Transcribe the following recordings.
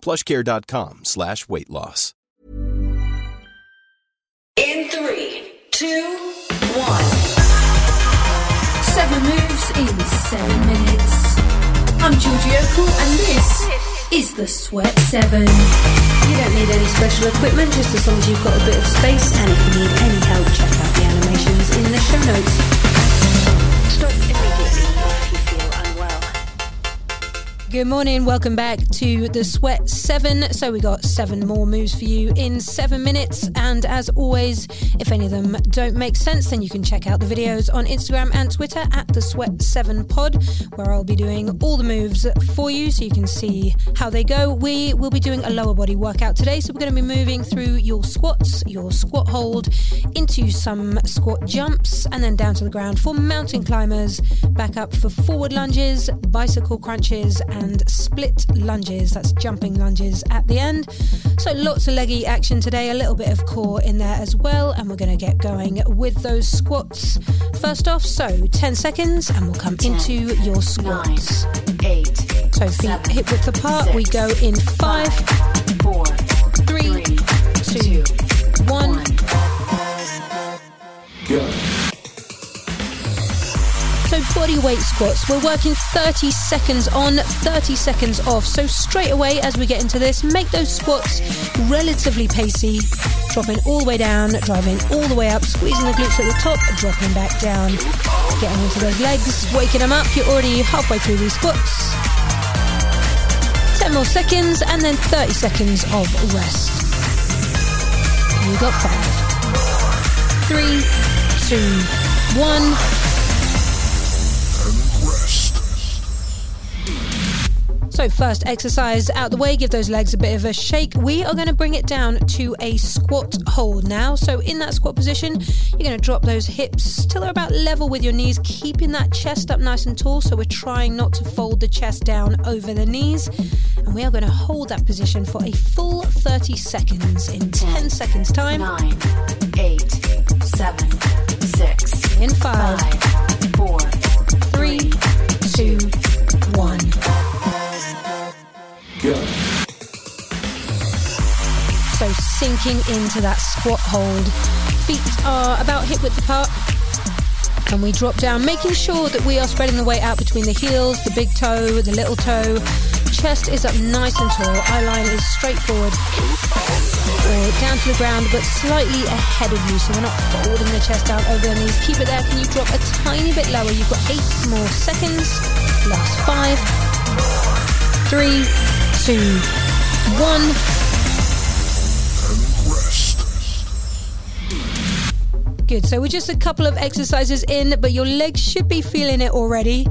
plushcare.com slash weight loss. In three, two, one. Seven moves in seven minutes. I'm Georgie Okell, and this is the Sweat Seven. You don't need any special equipment, just as long as you've got a bit of space. And if you need any help, check out the animations in the show notes. Good morning, welcome back to the Sweat 7. So, we got seven more moves for you in seven minutes. And as always, if any of them don't make sense, then you can check out the videos on Instagram and Twitter at the Sweat 7 Pod, where I'll be doing all the moves for you so you can see how they go. We will be doing a lower body workout today. So, we're going to be moving through your squats, your squat hold, into some squat jumps, and then down to the ground for mountain climbers, back up for forward lunges, bicycle crunches, and split lunges. That's jumping lunges at the end. So lots of leggy action today, a little bit of core in there as well. And we're going to get going with those squats. First off, so 10 seconds, and we'll come into your squats. Eight, So feet hip width apart. We go in five, four, Weight squats, we're working 30 seconds on, 30 seconds off. So straight away as we get into this, make those squats relatively pacey, dropping all the way down, driving all the way up, squeezing the glutes at the top, dropping back down, getting into those legs, waking them up. You're already halfway through these squats. 10 more seconds and then 30 seconds of rest. You got five, three, two, one. So, first exercise out the way, give those legs a bit of a shake. We are going to bring it down to a squat hold now. So, in that squat position, you're going to drop those hips till they're about level with your knees, keeping that chest up nice and tall. So, we're trying not to fold the chest down over the knees. And we are going to hold that position for a full 30 seconds in 10 seconds' time. nine, eight, seven, six, In five, five, into that squat hold. Feet are about hip width apart. And we drop down, making sure that we are spreading the weight out between the heels, the big toe, the little toe. Chest is up nice and tall. Eye line is straight forward. Or down to the ground, but slightly ahead of you. So we're not folding the chest out over the knees. Keep it there. Can you drop a tiny bit lower? You've got eight more seconds. Last five, three, two, one. Good. So we're just a couple of exercises in, but your legs should be feeling it already.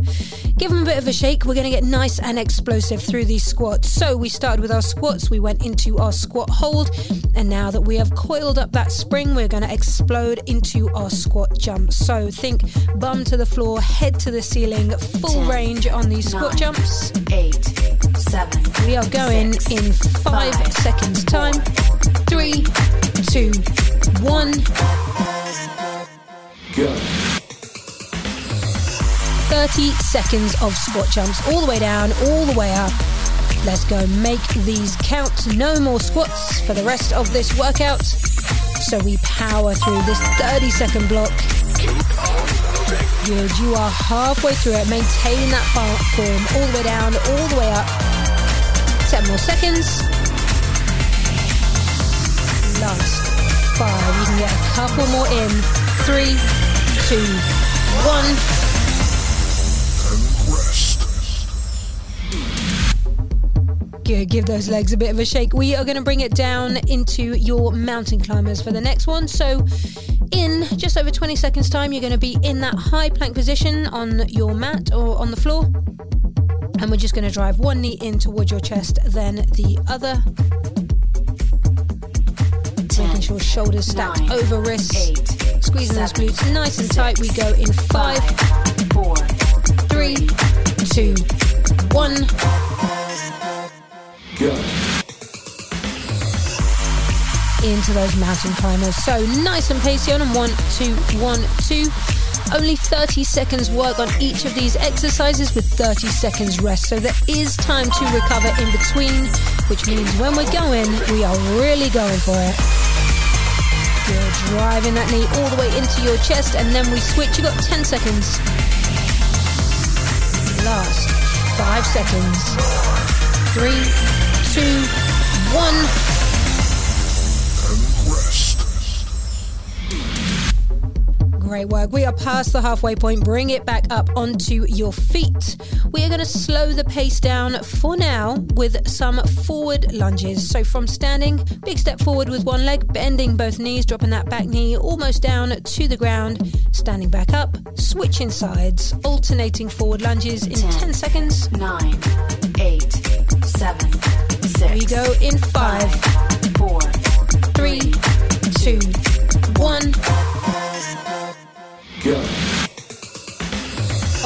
Give them a bit of a shake. We're going to get nice and explosive through these squats. So we started with our squats, we went into our squat hold, and now that we have coiled up that spring, we're going to explode into our squat jump. So think bum to the floor, head to the ceiling, full Ten, range on these squat nine, jumps. eight, seven. We are going six, in five five, seconds time. Three, two, one. 30 seconds of squat jumps all the way down, all the way up. Let's go make these count. No more squats for the rest of this workout. So we power through this 30 second block. Good, you are halfway through it. Maintain that form all the way down, all the way up. 10 more seconds. Last five. You can get a Couple more in. Three, two, one. Good. Give those legs a bit of a shake. We are going to bring it down into your mountain climbers for the next one. So, in just over 20 seconds' time, you're going to be in that high plank position on your mat or on the floor. And we're just going to drive one knee in towards your chest, then the other. Making sure shoulders stacked nine, over wrists. eight, Squeezing those glutes nice and tight. We go in five, four, three, two, one. Go. Into those mountain climbers. So nice and pacey on and one, two, one, two. Only 30 seconds work on each of these exercises with 30 seconds rest. So there is time to recover in between, which means when we're going, we are really going for it. You're driving that knee all the way into your chest, and then we switch. You've got 10 seconds. Last five seconds. Three, two, one. Great work. We are past the halfway point. Bring it back up onto your feet. We are going to slow the pace down for now with some forward lunges. So from standing, big step forward with one leg, bending both knees, dropping that back knee almost down to the ground, standing back up, switching sides, alternating forward lunges in 10 seconds. nine, eight, seven, six. We go in five, four, three, two, one.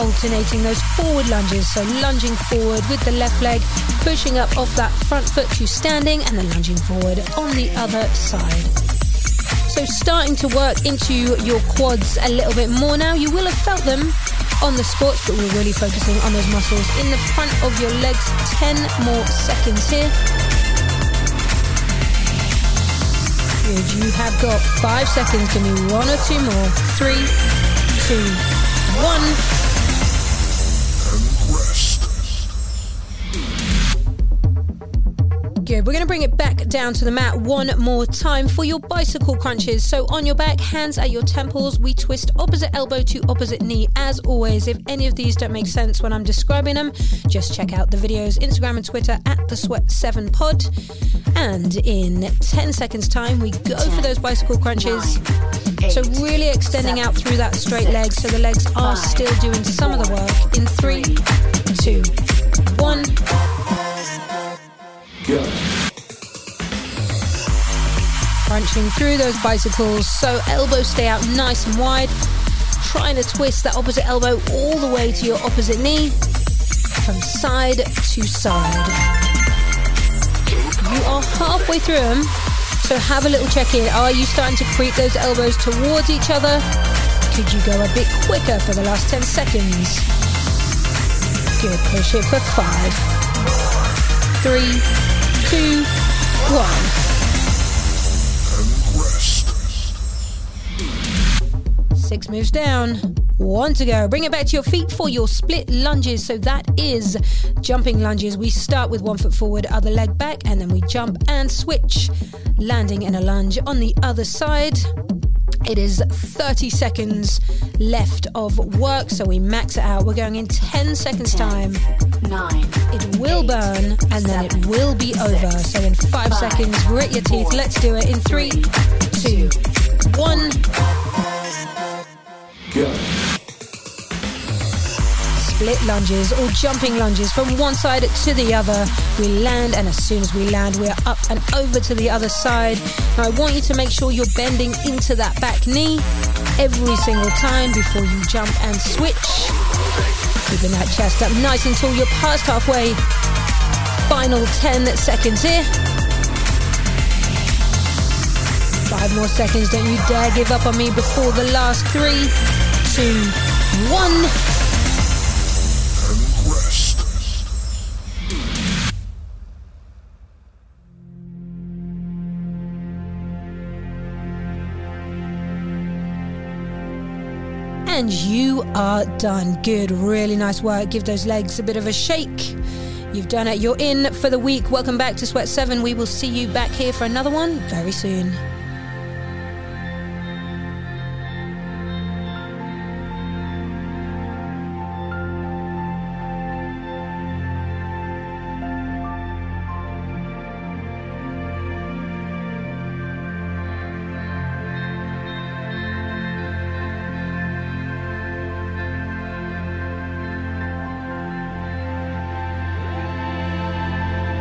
Alternating those forward lunges, so lunging forward with the left leg, pushing up off that front foot to standing, and then lunging forward on the other side. So, starting to work into your quads a little bit more now. You will have felt them on the squats, but we're really focusing on those muscles in the front of your legs. 10 more seconds here. Good. You have got five seconds. Give me one or two more. Three, two, one. Good. We're going to bring it back down to the mat one more time for your bicycle crunches. So on your back, hands at your temples, we twist opposite elbow to opposite knee. As always, if any of these don't make sense when I'm describing them, just check out the videos, Instagram and Twitter at the Sweat7 Pod. And in 10 seconds' time, we go for those bicycle crunches. So really extending out through that straight leg so the legs are still doing some of the work. In three, two, one. Crunching through those bicycles so elbows stay out nice and wide. Trying to twist that opposite elbow all the way to your opposite knee from side to side. You are halfway through them, so have a little check in. Are you starting to creep those elbows towards each other? Could you go a bit quicker for the last 10 seconds? Good. Push it for five, three, two, one. Six moves down. One to go. Bring it back to your feet for your split lunges. So that is jumping lunges. We start with one foot forward, other leg back, and then we jump and switch, landing in a lunge on the other side. It is 30 seconds left of work, so we max it out. We're going in 10 seconds time. nine, and then it will be over. So in five, seconds, grit your teeth. Let's do it in three, two, one. Go. Split lunges or jumping lunges from one side to the other. We land, and as soon as we land, we are up and over to the other side. Now, I want you to make sure you're bending into that back knee every single time before you jump and switch. Keeping that chest up nice until you're past halfway. Final 10 seconds here. Five more seconds. Don't you dare give up on me before the last three, two, one. And you are done. Good, really nice work. Give those legs a bit of a shake. You've done it. You're in for the week. Welcome back to Sweat 7. We will see you back here for another one very soon.